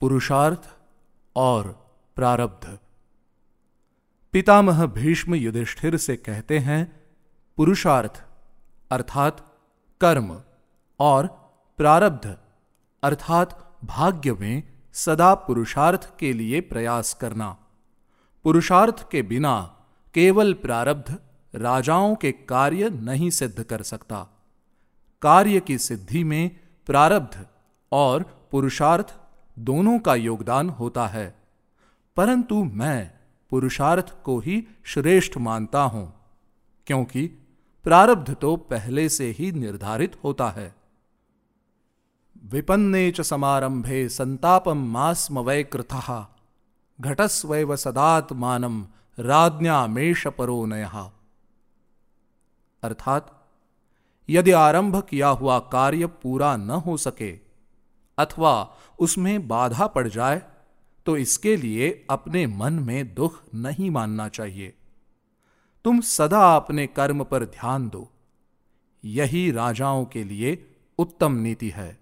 पुरुषार्थ और प्रारब्ध। पितामह भीष्म युधिष्ठिर से कहते हैं, पुरुषार्थ अर्थात कर्म और प्रारब्ध अर्थात भाग्य में सदा पुरुषार्थ के लिए प्रयास करना। पुरुषार्थ के बिना केवल प्रारब्ध राजाओं के कार्य नहीं सिद्ध कर सकता। कार्य की सिद्धि में प्रारब्ध और पुरुषार्थ दोनों का योगदान होता है। परंतु मैं पुरुषार्थ को ही श्रेष्ठ मानता हूँ, क्योंकि प्रारब्ध तो पहले से ही निर्धारित होता है। विपन्ने च समारंभे संतापम मास्म वै कृथ घटस्वैव सदात्मानम राज्ञा मेष परो नया। अर्थात, यदि आरंभ किया हुआ कार्य पूरा न हो सके अथवा उसमें बाधा पड़ जाए तो इसके लिए अपने मन में दुख नहीं मानना चाहिए। तुम सदा अपने कर्म पर ध्यान दो। यही राजाओं के लिए उत्तम नीति है।